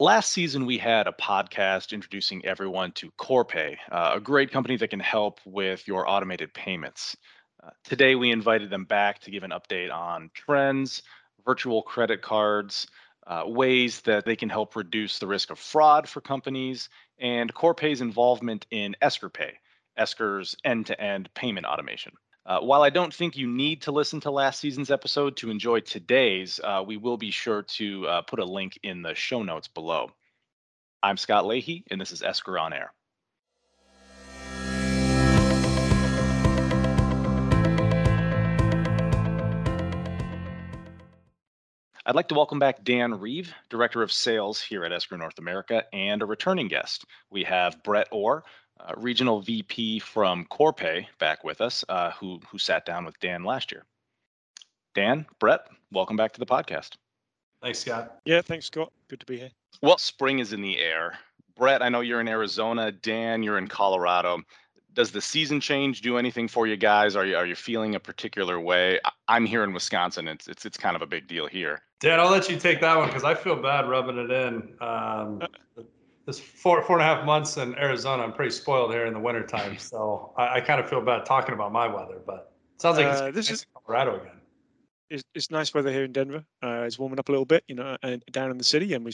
Last season, we had a podcast introducing everyone to Corpay, uh, a great company that can help with your automated payments. Uh, today, we invited them back to give an update on trends, virtual credit cards, uh, ways that they can help reduce the risk of fraud for companies, and Corpay's involvement in EskerPay, Esker's end to end payment automation. Uh, while I don't think you need to listen to last season's episode to enjoy today's, uh, we will be sure to uh, put a link in the show notes below. I'm Scott Leahy, and this is Esker on Air. I'd like to welcome back Dan Reeve, Director of Sales here at Esker North America, and a returning guest. We have Brett Orr, uh, regional VP from Corpay back with us, uh, who who sat down with Dan last year. Dan, Brett, welcome back to the podcast. Thanks, Scott. Yeah, thanks, Scott. Good to be here. Well, spring is in the air. Brett, I know you're in Arizona. Dan, you're in Colorado. Does the season change do anything for you guys? Are you are you feeling a particular way? I'm here in Wisconsin. It's it's it's kind of a big deal here. Dan, I'll let you take that one because I feel bad rubbing it in. Um, this four four and a half months in Arizona, I'm pretty spoiled here in the wintertime. So I, I kind of feel bad talking about my weather, but it sounds like it's Uh, this nice is- Colorado again. It's, it's nice weather here in Denver. Uh, it's warming up a little bit, you know, and down in the city, and we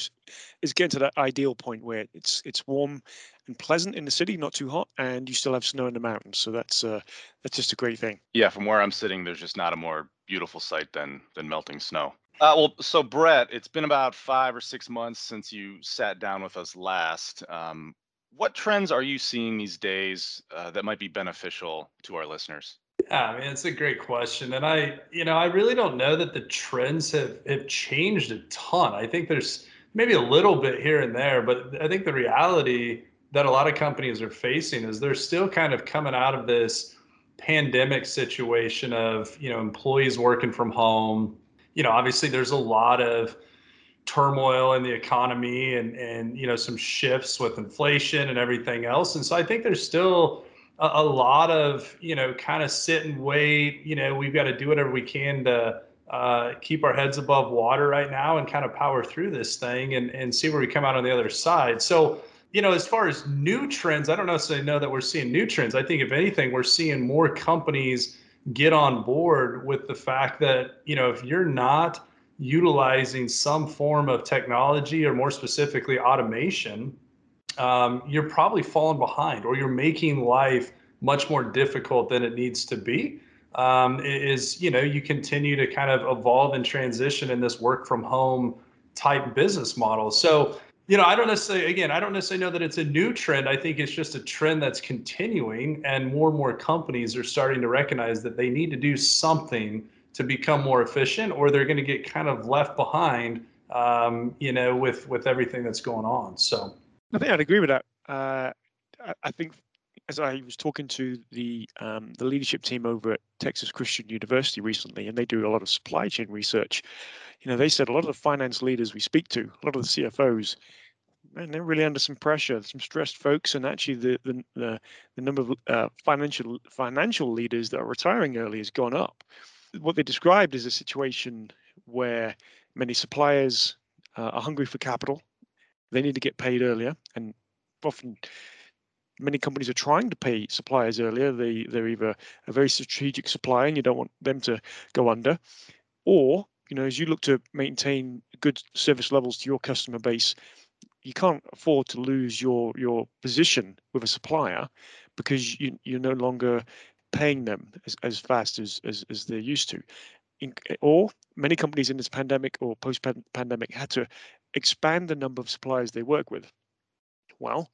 it's getting to that ideal point where it's it's warm and pleasant in the city, not too hot, and you still have snow in the mountains. So that's uh, that's just a great thing. Yeah, from where I'm sitting, there's just not a more beautiful sight than than melting snow. Uh, well, so Brett, it's been about five or six months since you sat down with us last. Um, what trends are you seeing these days uh, that might be beneficial to our listeners? Yeah, I mean, it's a great question. And I, you know, I really don't know that the trends have, have changed a ton. I think there's maybe a little bit here and there, but I think the reality that a lot of companies are facing is they're still kind of coming out of this pandemic situation of, you know, employees working from home. You know, obviously there's a lot of turmoil in the economy and and you know some shifts with inflation and everything else. And so I think there's still a, a lot of you know kind of sit and wait you know we've got to do whatever we can to uh, keep our heads above water right now and kind of power through this thing and, and see where we come out on the other side so you know as far as new trends i don't necessarily know that we're seeing new trends i think if anything we're seeing more companies get on board with the fact that you know if you're not utilizing some form of technology or more specifically automation um, you're probably falling behind or you're making life much more difficult than it needs to be. Um, is you know you continue to kind of evolve and transition in this work from home type business model. So you know i don't necessarily again i don't necessarily know that it's a new trend i think it's just a trend that's continuing and more and more companies are starting to recognize that they need to do something to become more efficient or they're going to get kind of left behind um, you know with with everything that's going on so I think I'd agree with that. Uh, I, I think as I was talking to the um, the leadership team over at Texas Christian University recently, and they do a lot of supply chain research. You know, they said a lot of the finance leaders we speak to, a lot of the CFOs, man, they're really under some pressure, some stressed folks, and actually the the the, the number of uh, financial financial leaders that are retiring early has gone up. What they described is a situation where many suppliers uh, are hungry for capital they need to get paid earlier, and often many companies are trying to pay suppliers earlier. They they're either a very strategic supplier and you don't want them to go under, or you know as you look to maintain good service levels to your customer base, you can't afford to lose your your position with a supplier because you you're no longer paying them as, as fast as, as as they're used to. In, or many companies in this pandemic or post pandemic had to expand the number of suppliers they work with. Well,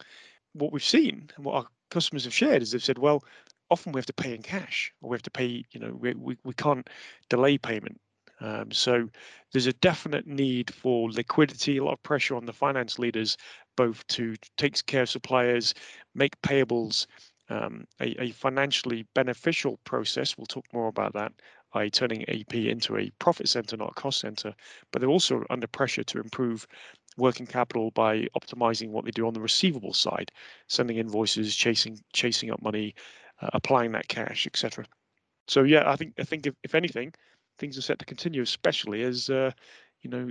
what we've seen and what our customers have shared is they've said, well, often we have to pay in cash or we have to pay, you know, we, we, we can't delay payment. Um, so there's a definite need for liquidity, a lot of pressure on the finance leaders, both to take care of suppliers, make payables um, a, a financially beneficial process. We'll talk more about that by turning AP into a profit center, not a cost center. But they're also under pressure to improve working capital by optimizing what they do on the receivable side, sending invoices, chasing chasing up money, uh, applying that cash, etc. So yeah, I think I think if, if anything, things are set to continue, especially as uh, you know,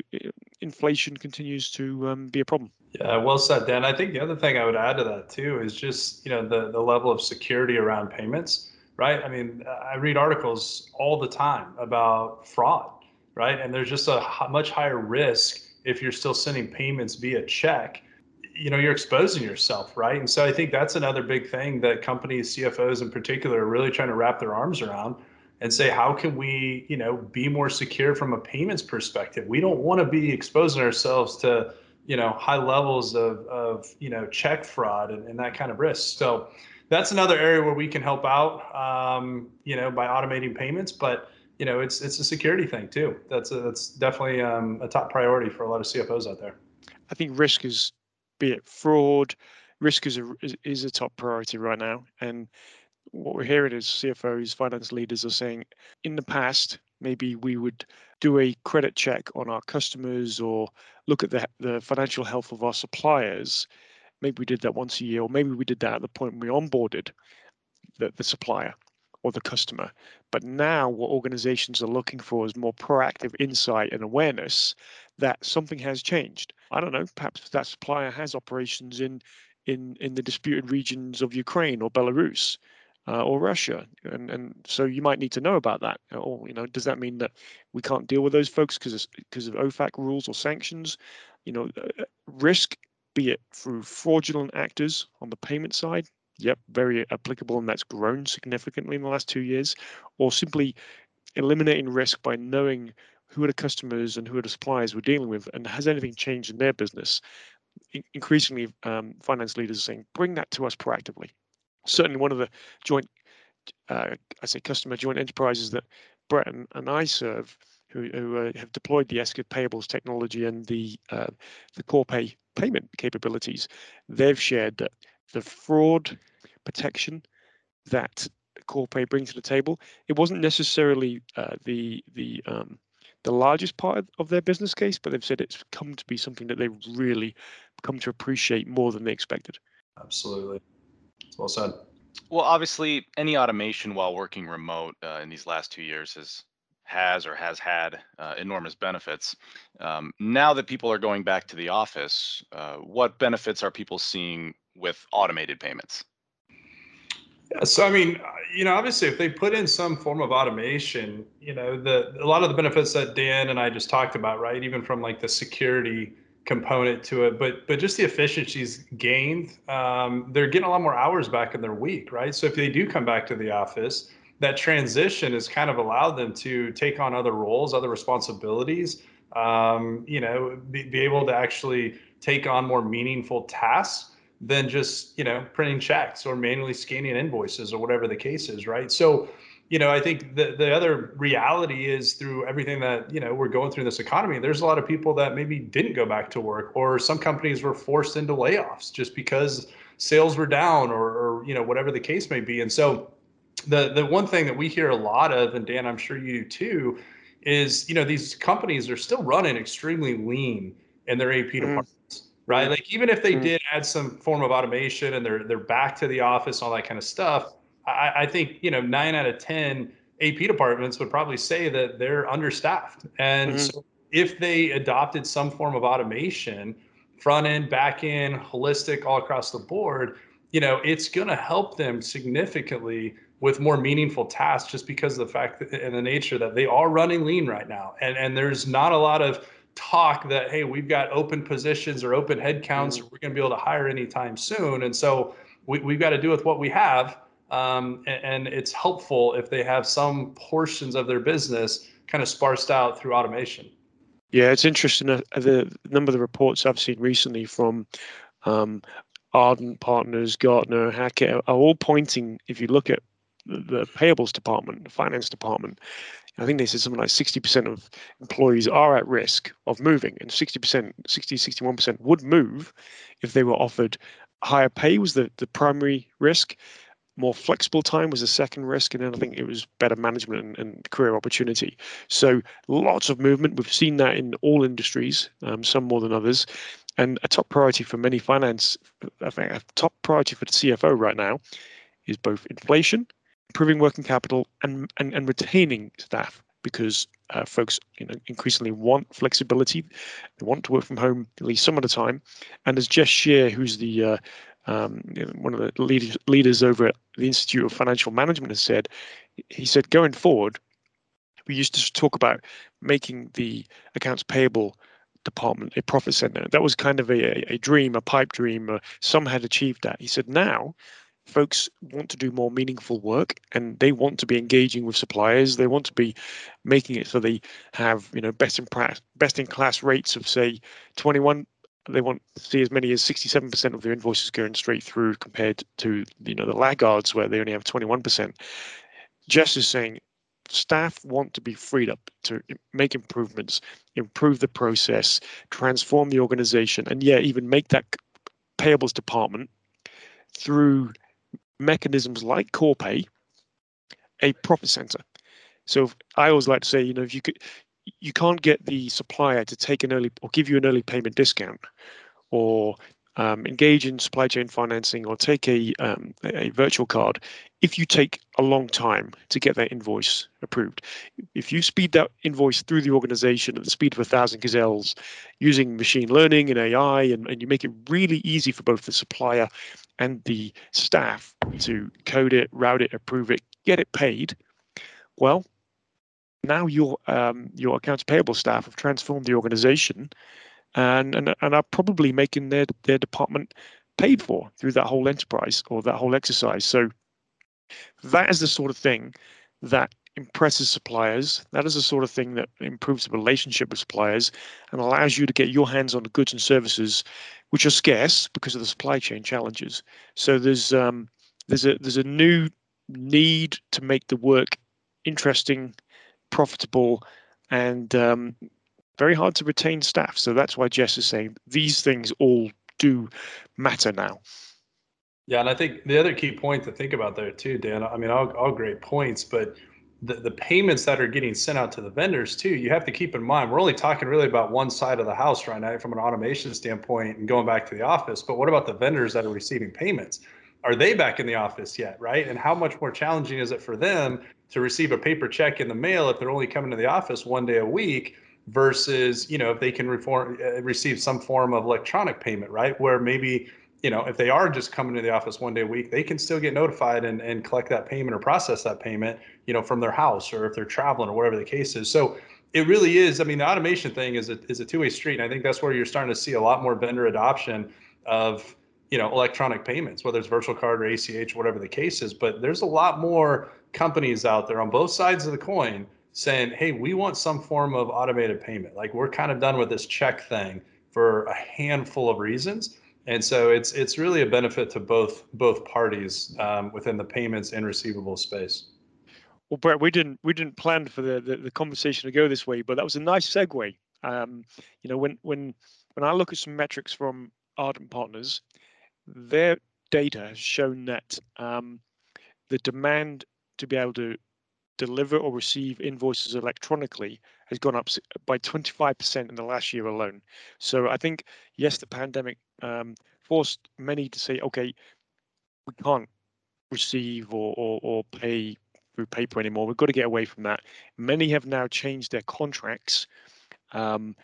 inflation continues to um, be a problem. Yeah, well said, Dan. I think the other thing I would add to that too is just you know the the level of security around payments, right? I mean, I read articles all the time about fraud, right? And there's just a much higher risk if you're still sending payments via check. You know, you're exposing yourself, right? And so I think that's another big thing that companies, CFOs in particular, are really trying to wrap their arms around and say how can we you know be more secure from a payments perspective we don't want to be exposing ourselves to you know high levels of, of you know check fraud and, and that kind of risk so that's another area where we can help out um, you know by automating payments but you know it's it's a security thing too. That's a, that's definitely um, a top priority for a lot of cfos out there. I think risk is be it fraud risk is a is, a top priority right now. And what we're hearing is CFOs, finance leaders are saying in the past, maybe we would do a credit check on our customers or look at the, the financial health of our suppliers. Maybe we did that once a year, or maybe we did that at the point we onboarded the, the supplier or the customer. But now, what organizations are looking for is more proactive insight and awareness that something has changed. I don't know, perhaps that supplier has operations in in in the disputed regions of Ukraine or Belarus uh, or Russia, and and so you might need to know about that. Or you know, does that mean that we can't deal with those folks because because of OFAC rules or sanctions? You know, uh, risk, be it through fraudulent actors on the payment side. Yep, very applicable, and that's grown significantly in the last two years. Or simply eliminating risk by knowing who are the customers and who are the suppliers we're dealing with, and has anything changed in their business? increasingly, um, finance leaders are saying, bring that to us proactively certainly one of the joint, uh, I say customer joint enterprises that Brett and, and I serve, who, who uh, have deployed the Esker payables technology and the uh, the Corpay payment capabilities, they've shared that the fraud protection that Corpay brings to the table, it wasn't necessarily uh, the the um, the largest part of their business case, but they've said it's come to be something that they've really come to appreciate more than they expected. Absolutely. Well said. Well, obviously, any automation while working remote uh, in these last two years has has or has had uh, enormous benefits. Um, now that people are going back to the office, uh, what benefits are people seeing with automated payments? So I mean, you know, obviously, if they put in some form of automation, you know, the a lot of the benefits that Dan and I just talked about, right? Even from like the security component to it, but but just the efficiencies gained, um, they're getting a lot more hours back in their week, right? So if they do come back to the office, that transition has kind of allowed them to take on other roles, other responsibilities, um, you know, be, be able to actually take on more meaningful tasks than just you know printing checks or manually scanning invoices or whatever the case is, right? So you know, I think the the other reality is through everything that you know we're going through this economy. There's a lot of people that maybe didn't go back to work, or some companies were forced into layoffs just because sales were down, or, or you know whatever the case may be. And so, the the one thing that we hear a lot of, and Dan, I'm sure you do too, is you know these companies are still running extremely lean in their AP mm-hmm. departments, right? Like even if they mm-hmm. did add some form of automation and they're they're back to the office, all that kind of stuff I, I think you know nine out of ten AP departments would probably say that they're understaffed, and mm-hmm. so if they adopted some form of automation, front end, back end, holistic, all across the board, you know, it's going to help them significantly with more meaningful tasks just because of the fact that, and the nature that they are running lean right now. And, and there's not a lot of talk that, hey, we've got open positions or open headcounts, mm-hmm. we're going to be able to hire anytime soon. And so we, we've got to do with what we have. Um, and, and, it's helpful if they have some portions of their business kind of sparsed out through automation. Yeah, it's interesting. Uh, the number of the reports I've seen recently from um, Ardent Partners, Gartner, Hackett are all pointing, if you look at the payables department, the finance department, I think they said something like 60% of employees are at risk of moving, and 60%, 60, 61% would move if they were offered higher pay was the, the primary risk more flexible time was the second risk, and then I think it was better management and, and career opportunity. So lots of movement. We've seen that in all industries, um, some more than others. And a top priority for many finance, I think a top priority for the CFO right now is both inflation, improving working capital, and, and, and retaining staff. because uh, folks you know increasingly want flexibility. They want to work from home at least some of the time. And as Jess Shear, who's the uh, um, you know, one of the leaders, leaders over at the Institute of Financial Management, has said, he said going forward, we used to talk about making the accounts payable department a profit center. That was kind of a, a dream, a pipe dream. Uh, some had achieved that. He said now folks want to do more meaningful work and they want to be engaging with suppliers. They want to be making it so they have you know best in class best in class rates of say 21 they want to see as many as 67% of their invoices going straight through compared to you know the laggards where they only have 21% jess is saying staff want to be freed up to make improvements improve the process transform the organization and yeah even make that payables department through mechanisms like Corpay a profit center. So I always like to say, you know, if you could, you can't get the supplier to take an early or give you an early payment discount, or um, engage in supply chain financing, or take a um, a virtual card if you take a long time to get that invoice approved. If you speed that invoice through the organization at the speed of a thousand gazelles using machine learning and AI, and, and you make it really easy for both the supplier and the staff to code it, route it, approve it, get it paid, well, now your um, your accounts payable staff have transformed the organization and, and and are probably making their their department paid for through that whole enterprise or that whole exercise. So that is the sort of thing that impresses suppliers. That is the sort of thing that improves the relationship with suppliers and allows you to get your hands on the goods and services which are scarce because of the supply chain challenges. So there's um, there's a there's a new need to make the work interesting, profitable, and um, very hard to retain staff. So that's why Jess is saying these things all do matter now. Yeah, and I think the other key point to think about there too, Dan. I mean, all, all great points, but the, the payments that are getting sent out to the vendors too, you have to keep in mind, we're only talking really about one side of the house right now from an automation standpoint and going back to the office. But what about the vendors that are receiving payments? Are they back in the office yet, right? And how much more challenging is it for them to receive a paper check in the mail if they're only coming to the office one day a week versus, you know, if they can reform, uh, receive some form of electronic payment, right? Where maybe you know, if they are just coming to the office one day a week, they can still get notified and, and collect that payment or process that payment, you know, from their house or if they're traveling or whatever the case is. So it really is. I mean, the automation thing is a, is a two way street. And I think that's where you're starting to see a lot more vendor adoption of, you know, electronic payments, whether it's virtual card or ACH, whatever the case is. But there's a lot more companies out there on both sides of the coin saying, hey, we want some form of automated payment. Like we're kind of done with this check thing for a handful of reasons and so it's it's really a benefit to both both parties um, within the payments and receivable space. Well, Brett, we didn't we didn't plan for the, the, the conversation to go this way, but that was a nice segue. Um, you know, when when when I look at some metrics from Ardent Partners, their data has shown that um, the demand to be able to deliver or receive invoices electronically has gone up by 25% in the last year alone. So I think, yes, the pandemic um, forced many to say, okay, we can't receive or, or, or pay through paper anymore. We've got to get away from that. Many have now changed their contracts, um,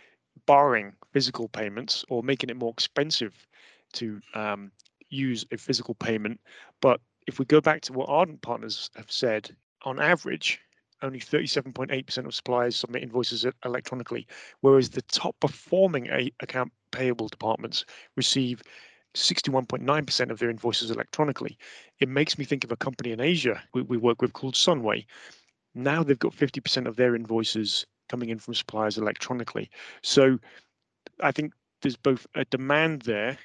barring physical payments or making it more expensive to um, use a physical payment. But if we go back to what Ardent Partners have said, on average, only 37.8% of suppliers submit invoices electronically, whereas the top performing account payable departments receive 61.9% of their invoices electronically. It makes me think of a company in Asia we, we work with called Sunway. Now they've got 50% of their invoices coming in from suppliers electronically. So I think there's both a demand there.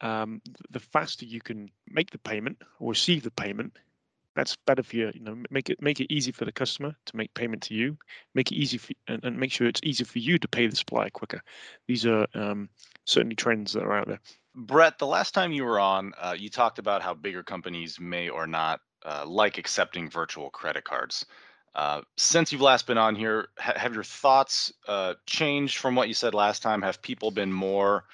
Um, the faster you can make the payment or receive the payment, that's better for you. You know, make it make it easy for the customer to make payment to you. Make it easy for and, and make sure it's easy for you to pay the supplier quicker. These are um, certainly trends that are out there. Brett, the last time you were on, uh, you talked about how bigger companies may or not uh, like accepting virtual credit cards. Uh, since you've last been on here, ha- have your thoughts uh, changed from what you said last time? Have people been more,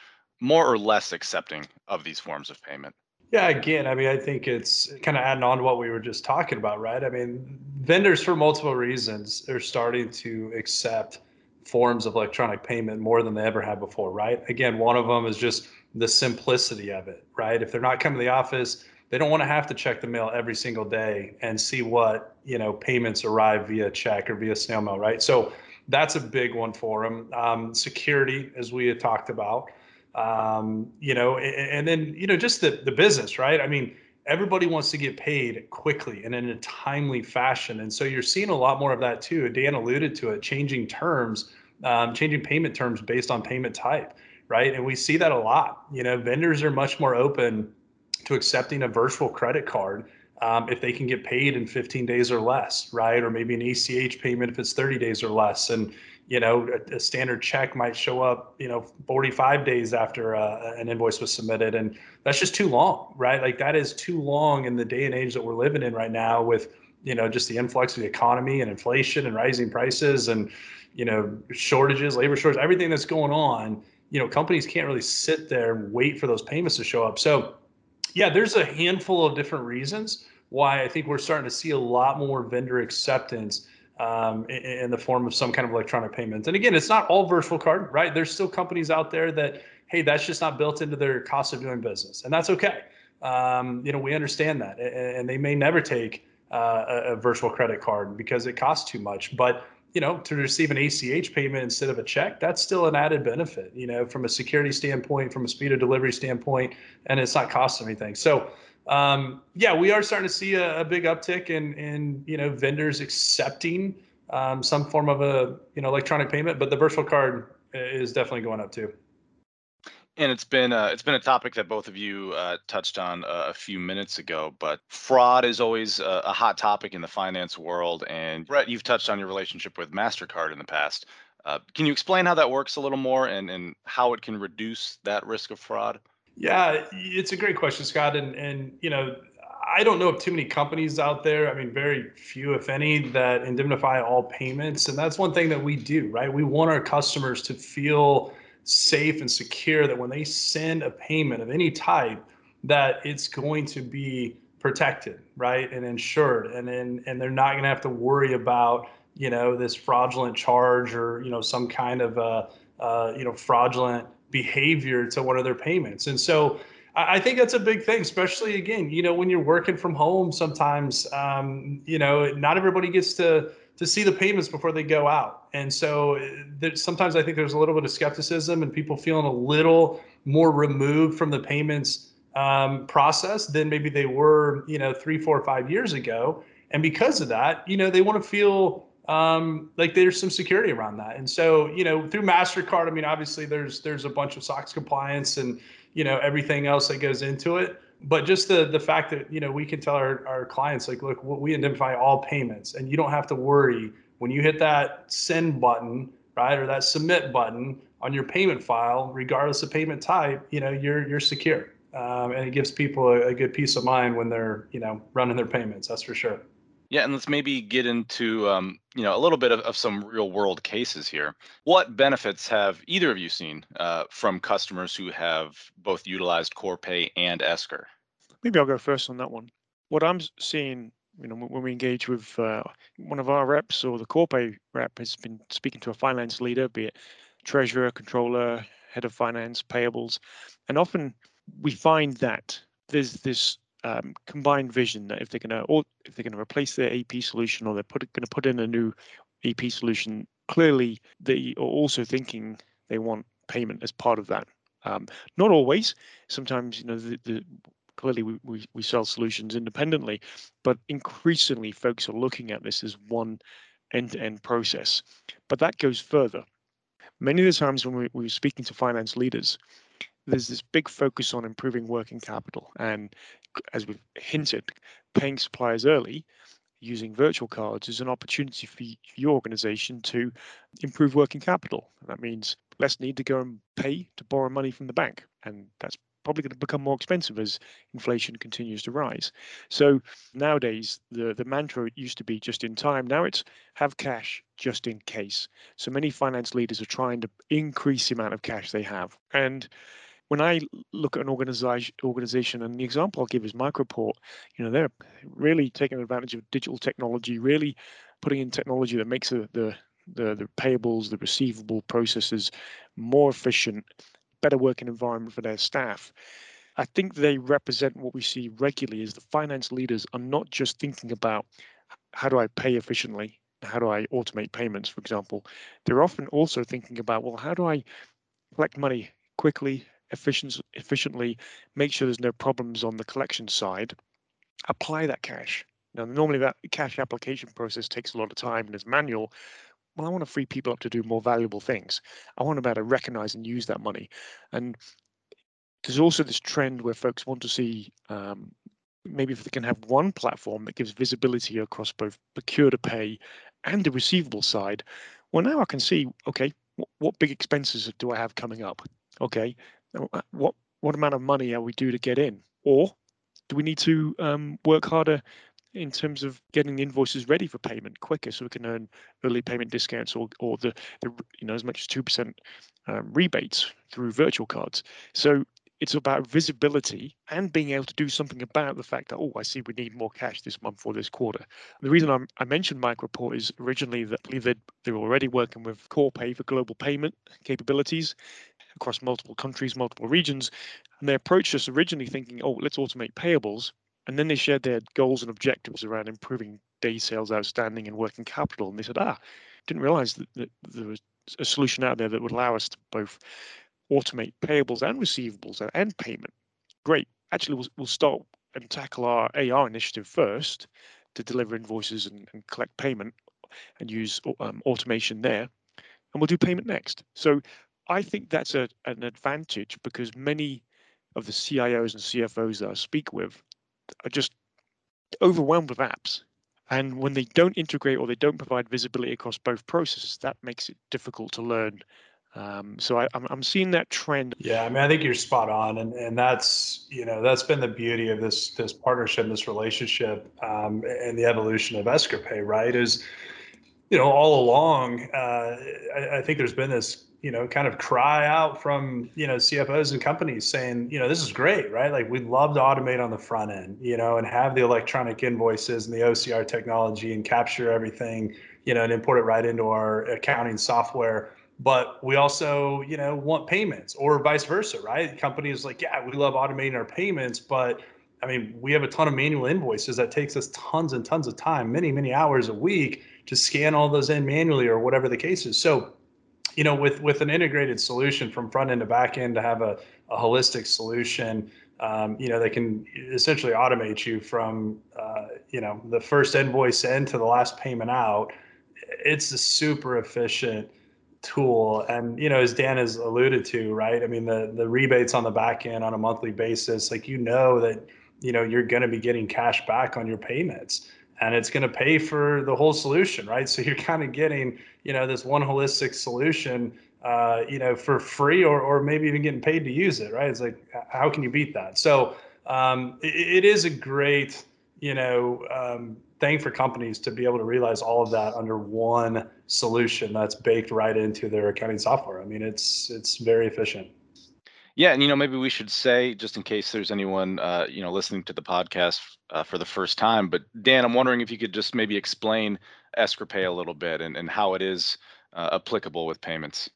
more or less accepting of these forms of payment? Yeah, again, I mean, I think it's kind of adding on to what we were just talking about, right? I mean, vendors for multiple reasons are starting to accept forms of electronic payment more than they ever have before, right? Again, one of them is just the simplicity of it, right? If they're not coming to the office, they don't want to have to check the mail every single day and see what, you know, payments arrive via check or via snail mail, right? So that's a big one for them. Um, security, as we had talked about um, you know, and, and, then you know just the the business, right? I mean, everybody wants to get paid quickly and in a timely fashion, and so you're seeing a lot more of that too. Dan alluded to it, changing terms, um, changing payment terms based on payment type, right? And we see that a lot. You know, vendors are much more open to accepting a virtual credit card um, if they can get paid in 15 days or less, right? Or maybe an ACH payment if it's 30 days or less, and you know, a, a, standard check might show up, you know, 45 days after uh, an invoice was submitted. And that's just too long, right? Like that is too long in the day and age that we're living in right now with, you know, just the influx of the economy and inflation and rising prices and, you know, shortages, labor shortages, everything that's going on. You know, companies can't really sit there and wait for those payments to show up. So, yeah, there's a handful of different reasons why I think we're starting to see a lot more vendor acceptance um, in, in, the form of some kind of electronic payments. And again, it's not all virtual card, right? There's still companies out there that, hey, that's just not built into their cost of doing business, and that's okay. Um, you know, we understand that, and, and they may never take uh, a, a, virtual credit card because it costs too much. But you know, to receive an ACH payment instead of a check, that's still an added benefit. You know, from a security standpoint, from a speed of delivery standpoint, and it's not costing anything. So um, yeah, we are starting to see a, a, big uptick in in you know vendors accepting um, some form of a you know electronic payment, but the virtual card is definitely going up too. And it's been uh, it's been a topic that both of you uh, touched on a few minutes ago. But fraud is always a, a, hot topic in the finance world. And Brett, you've touched on your relationship with Mastercard in the past. Uh, can you explain how that works a little more and and how it can reduce that risk of fraud? Yeah, it's a great question, Scott. And and you know, I don't know of too many companies out there. I mean, very few, if any, that indemnify all payments. And that's one thing that we do, right? We want our customers to feel safe and secure that when they send a payment of any type, that it's going to be protected, right, and insured, and then and they're not going to have to worry about you know this fraudulent charge or you know some kind of uh, uh, you know fraudulent behavior to one of their payments. And so I think that's a big thing, especially again, you know, when you're working from home, sometimes, um, you know, not everybody gets to, to see the payments before they go out. And so there, sometimes I think there's a little bit of skepticism and people feeling a little more removed from the payments um, process than maybe they were, you know, three, four, five years ago. And because of that, you know, they want to feel um, like there's some security around that. And so, you know, through Mastercard, I mean, obviously there's there's a bunch of SOX compliance and you know everything else that goes into it. But just the the fact that you know we can tell our, our clients like, look, we identify all payments, and you don't have to worry when you hit that send button, right, or that submit button on your payment file, regardless of payment type, you know, you're you're secure, um, and it gives people a, a good peace of mind when they're you know running their payments. That's for sure. Yeah, and let's maybe get into um, you know a little bit of, of some real world cases here. What benefits have either of you seen uh, from customers who have both utilized Corpay and Esker? Maybe I'll go first on that one. What I'm seeing, you know, when we engage with uh, one of our reps or the Corpay rep has been speaking to a finance leader, be it treasurer, controller, head of finance, payables, and often we find that there's this um, combined vision that if they're going to or if they're going to replace their AP solution or they're going to put in a new AP solution, clearly they are also thinking they want payment as part of that. Um, not always. Sometimes you know the, the clearly we, we, we sell solutions independently, but increasingly folks are looking at this as one end-to-end process. But that goes further. Many of the times when we, we're speaking to finance leaders, there's this big focus on improving working capital. And as we've hinted, paying suppliers early using virtual cards is an opportunity for your organization to improve working capital. That means less need to go and pay to borrow money from the bank. And that's probably going to become more expensive as inflation continues to rise. So nowadays, the, the mantra used to be just in time. Now it's have cash just in case. So many finance leaders are trying to increase the amount of cash they have. And when I look at an organization, organization, and the example I'll give is Microport, you know, they're really taking advantage of digital technology, really putting in technology that makes the the the, the payables, the receivable processes more efficient, better working environment for their staff. I think they represent what we see regularly is the finance leaders are not just thinking about how do I pay efficiently, how do I automate payments, for example. They're often also thinking about, well, how do I collect money quickly, efficient, efficiently, make sure there's no problems on the collection side, apply that cash. Now, normally that cash application process takes a lot of time and is manual. Well, I want to free people up to do more valuable things. I want to be able to recognize and use that money. And there's also this trend where folks want to see um, maybe if they can have one platform that gives visibility across both procure to pay and the receivable side. Well, now I can see, okay, what, big expenses do I have coming up? Okay, what what amount of money are we due to get in, or do we need to um, work harder in terms of getting the invoices ready for payment quicker so we can earn early payment discounts or, or the, the you know as much as 2% um, rebates through virtual cards? So it's about visibility and being able to do something about the fact that oh i see we need more cash this month or this quarter. The reason I'm, i mentioned microport is originally that they're, they're already working with corpay for global payment capabilities across multiple countries multiple regions and they approached us originally thinking oh let's automate payables and then they shared their goals and objectives around improving day sales outstanding and working capital and they said ah didn't realize that, that there was a solution out there that would allow us to both automate payables and receivables and payment. Great. Actually, we'll, we'll start and tackle our AR initiative first to deliver invoices and, and collect payment and use um, automation there. And we'll do payment next. So I think that's a, an advantage because many of the CIOs and CFOs that I speak with are just overwhelmed with apps. And when they don't integrate or they don't provide visibility across both processes, that makes it difficult to learn um, so I, I'm, I'm seeing that trend. Yeah, I mean, I think you're spot on, and and that's you know that's been the beauty of this this partnership, this relationship, um, and the evolution of Esker Pay, right? Is you know all along, uh, I, I think there's been this you know kind of cry out from you know CFOs and companies saying you know this is great, right? Like we'd love to automate on the front end, you know, and have the electronic invoices and the OCR technology and capture everything, you know, and import it right into our accounting software. But we also you know want payments or vice versa right? Companies like yeah we love automating our payments but i mean we have a ton of manual invoices that takes us tons and tons of time many many hours a week to scan all those in manually or whatever the case is. So you know with with an integrated solution from front end to back end to have a, a holistic solution um, you know they can essentially automate you from uh, you know the first invoice in to the last payment out it's a super efficient tool. And you know, as Dan has alluded to, right? I mean, the the rebates on the back end on a monthly basis, like you know that you know you're going to be getting cash back on your payments and it's going to pay for the whole solution right so you're kind of getting you know this one holistic solution uh, you know for free or, or maybe even getting paid to use it right it's like how can you beat that so um, it, it is a great you know um, thing for companies to be able to realize all of that under one solution that's baked right into their accounting software. I mean, it's it's very efficient. Yeah, and you know, maybe we should say, just in case there's anyone, uh, you know, listening to the podcast uh, for the first time. But Dan, I'm wondering if you could just maybe explain Esker Pay a little bit and, and how it is uh, applicable with payments.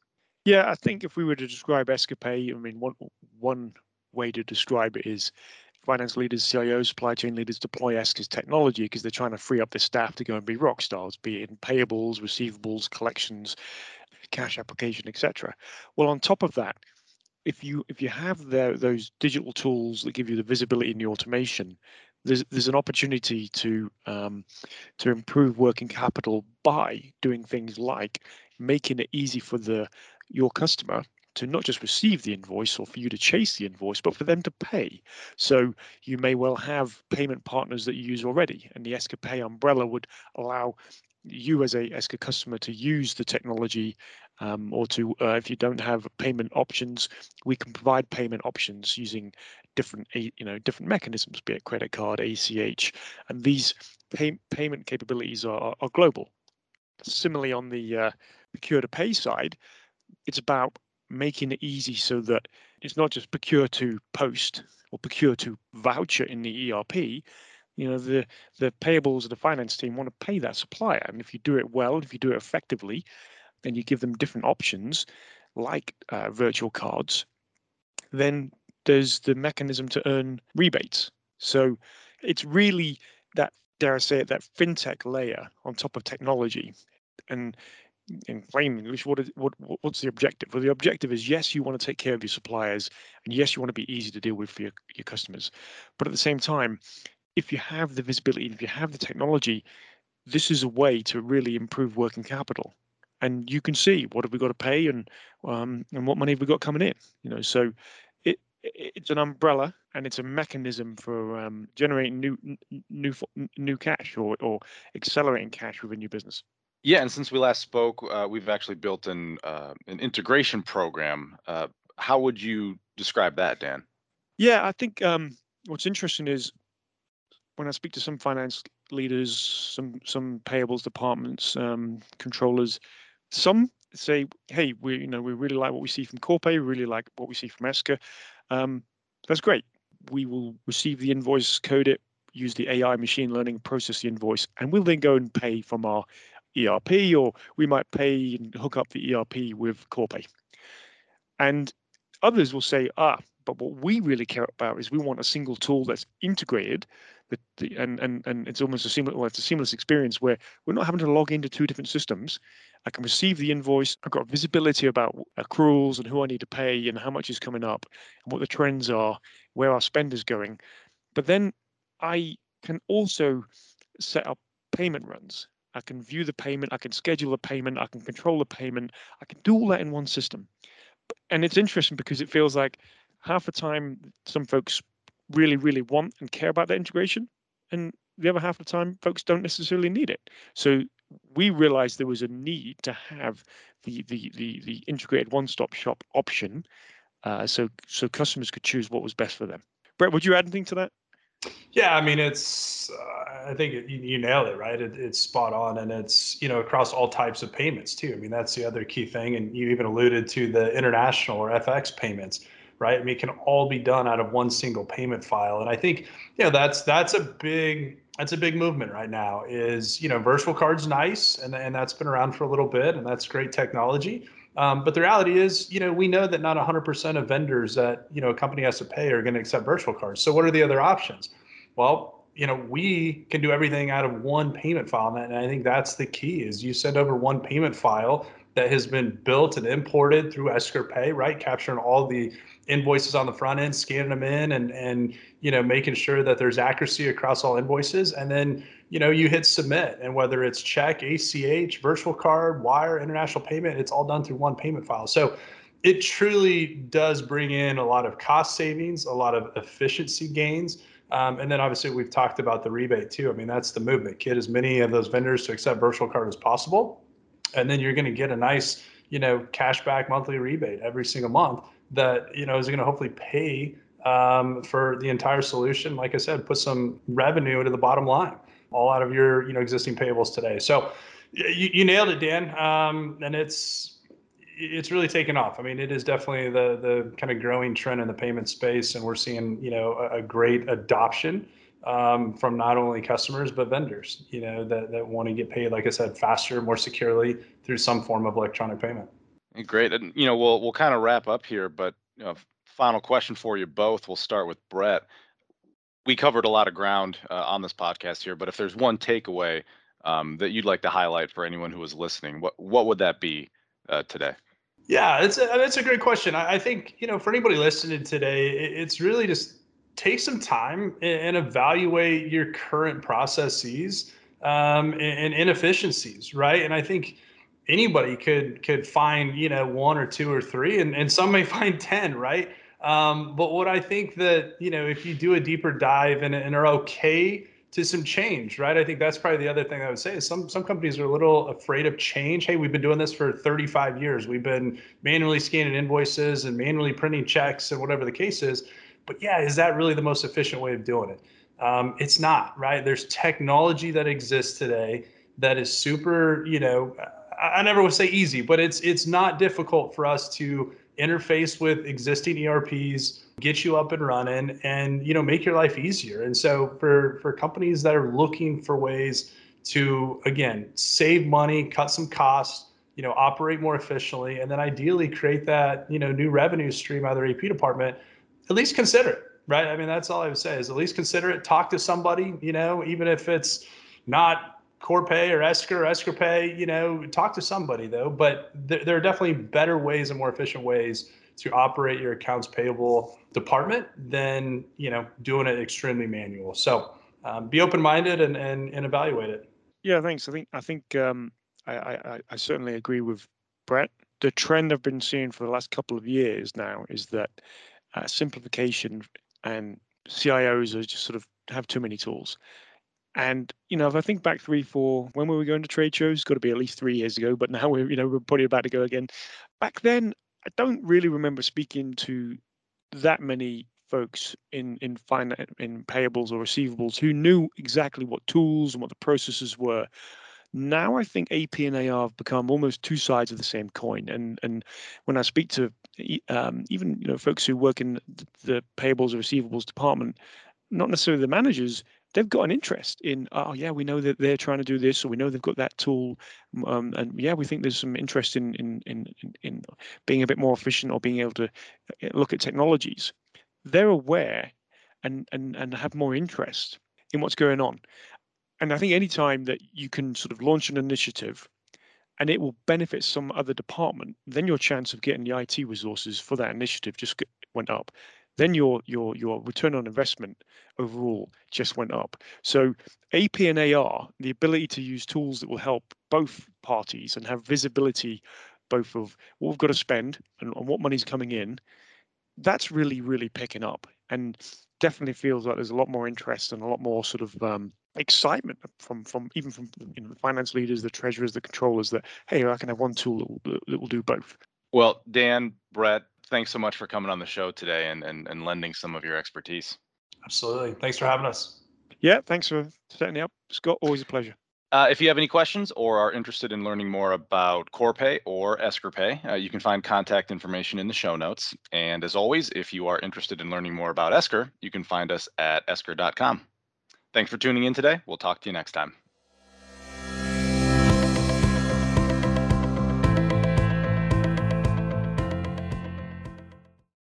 Yeah, I think if we were to describe Esker Pay, I mean, one one way to describe it is finance leaders, CIOs, supply chain leaders deploy Esker's technology because they're trying to free up their staff to go and be rock stars, be it in payables, receivables, collections, cash application, etc. Well, on top of that, if you if you have the, those digital tools that give you the visibility and the automation, there's there's an opportunity to um, to improve working capital by doing things like making it easy for the your customer to not just receive the invoice or for you to chase the invoice, but for them to pay. So you may well have payment partners that you use already, and the Esker Pay umbrella would allow you as a Esker customer to use the technology um, or to uh, if you don't have payment options we can provide payment options using different you know different mechanisms be it credit card ACH and these pay payment capabilities are, are global similarly on the uh, procure to pay side it's about making it easy so that it's not just procure to post or procure to voucher in the ERP. You know, the the payables of the finance team want to pay that supplier, and if you do it well, if you do it effectively, and you give them different options like uh, virtual cards, then there's the mechanism to earn rebates. So it's really that dare I say it, that fintech layer on top of technology. And in plain English, what is what what's the objective? Well, the objective is yes, you want to take care of your suppliers, and yes, you want to be easy to deal with for your, your customers. But at the same time, if you have the visibility, if you have the technology, this is a way to really improve working capital. And you can see what have we got to pay and um, and what money have we got coming in. You know, so it it's an umbrella and it's a mechanism for um, generating new new new cash or or accelerating cash within your business. Yeah, and since we last spoke, uh, we've actually built an uh, an integration program. Uh, how would you describe that, Dan? Yeah, I think um, what's interesting is when I speak to some finance leaders, some some payables departments, um, controllers, some say, "Hey, we you know we really like what we see from Corpay, we really like what we see from Esker. Um, that's great. We will receive the invoice, code it, use the AI machine learning, process the invoice, and we'll then go and pay from our ERP, or we might pay and hook up the ERP with Corpay. And others will say, ah, but what we really care about is we want a single tool that's integrated, that the, and and and it's almost a seamless, well, it's a seamless experience where we're not having to log into two different systems. I can receive the invoice. I've got visibility about accruals and who I need to pay and how much is coming up and what the trends are, where our spend is going. But then I can also set up payment runs I can view the payment, I can schedule a payment, I can control the payment, I can do all that in one system. And it's interesting because it feels like half the time some folks really, really want and care about that integration, and the other half of the time folks don't necessarily need it. So we realized there was a need to have the the the, the integrated one-stop shop option, uh, so so customers could choose what was best for them. Brett, would you add anything to that? Yeah, I mean, it's, uh, I think it, you, you nailed it, right? It, it's spot on. And it's, you know, across all types of payments too. I mean, that's the other key thing. And you even alluded to the international or FX payments, right? I mean, it can all be done out of one single payment file. And I think, you know, that's, that's a big, that's a big movement right now is, you know, virtual cards nice. And, and that's been around for a little bit and that's great technology. Um, but the reality is, you know, we know that not 100% of vendors that you know a company has to pay are going to accept virtual cards. So what are the other options? Well, you know, we can do everything out of one payment file, and I think that's the key. Is you send over one payment file that has been built and imported through Esker Pay, right? Capturing all the invoices on the front end, scanning them in, and and you know making sure that there's accuracy across all invoices, and then you know you hit submit, and whether it's check, ACH, virtual card, wire, international payment, it's all done through one payment file. So it truly does bring in a lot of cost savings, a lot of efficiency gains. Um, and then obviously we've talked about the rebate too. I mean, that's the movement. Get as many of those vendors to accept virtual card as possible. And then you're going to get a nice, you know, cashback monthly rebate every single month that you know is going to hopefully pay um, for the entire solution. Like I said, put some revenue into the bottom line, all out of your you know existing payables today. So you, you nailed it, Dan. Um, and it's it's really taken off. I mean, it is definitely the the kind of growing trend in the payment space, and we're seeing you know a, a great adoption um, from not only customers but vendors. You know that that want to get paid, like I said, faster, more securely through some form of electronic payment. Great. And, you know, we'll we'll kind of wrap up here, but you know, final question for you both. We'll start with Brett. We covered a lot of ground uh, on this podcast here, but if there's one takeaway um, that you'd like to highlight for anyone who is listening, what what would that be uh, today? Yeah, it's a, that's a great question. I, I, think you know for anybody listening today, it's really just take some time and, evaluate your current processes um, and, inefficiencies, right? And I think anybody could could find you know one or two or three and, and some may find 10 right? Um, but what i think that you know if you do a deeper dive and, and are okay to some change right? I think that's probably the other thing i would say is some some companies are a little afraid of change. Hey we've been doing this for 35 years. We've been manually scanning invoices and manually printing checks and whatever the case is but yeah is that really the most efficient way of doing it um, it's not right there's technology that exists today that is super you know I never would say easy, but it's it's not difficult for us to interface with existing ERPs, get you up and running, and you know make your life easier. And so for for companies that are looking for ways to again save money, cut some costs, you know, operate more efficiently, and then ideally create that you know new revenue stream out of their AP department, at least consider it, right? I mean, that's all I would say is at least consider it. Talk to somebody, you know, even if it's not Corpay or Esker, Esker Pay, you know, talk to somebody though. But there, there are definitely better ways and more efficient ways to operate your accounts payable department than you know doing it extremely manual. So um, be open minded and, and and evaluate it. Yeah, thanks. I think I think um, I, I I certainly agree with Brett. The trend I've been seeing for the last couple of years now is that uh, simplification and CIOs are just sort of have too many tools. And you know, if I think back three, four, when were we going to trade shows, It's got to be at least three years ago. But now we're, you know, we're probably about to go again. Back then, I don't really remember speaking to that many folks in in finance, in payables or receivables who knew exactly what tools and what the processes were. Now I think AP and AR have become almost two sides of the same coin. And and when I speak to um, even you know folks who work in the payables or receivables department, not necessarily the managers, they've got an interest in oh yeah we know that they're trying to do this or we know they've got that tool um, and yeah we think there's some interest in, in in in being a bit more efficient or being able to uh, look at technologies they're aware and and and have more interest in what's going on and i think any time that you can sort of launch an initiative and it will benefit some other department then your chance of getting the it resources for that initiative just went up then your your your return on investment overall just went up. So AP and AR, the ability to use tools that will help both parties and have visibility both of what we've got to spend and, and what money's coming in, that's really, really picking up and definitely feels like there's a lot more interest and a lot more sort of um, excitement from from even from you know, the finance leaders, the treasurers, the controllers that hey, I can have one tool that will, that will do both. Well, Dan, Brett, thanks so much for coming on the show today and, and, and lending some of your expertise. Absolutely. Thanks for having us. Yeah, thanks for setting me up. Scott, always a pleasure. Uh, if you have any questions or are interested in learning more about Corpay or Esker Pay, uh, you can find contact information in the show notes. And as always, if you are interested in learning more about Esker, you can find us at esker.com. Thanks for tuning in today. We'll talk to you next time.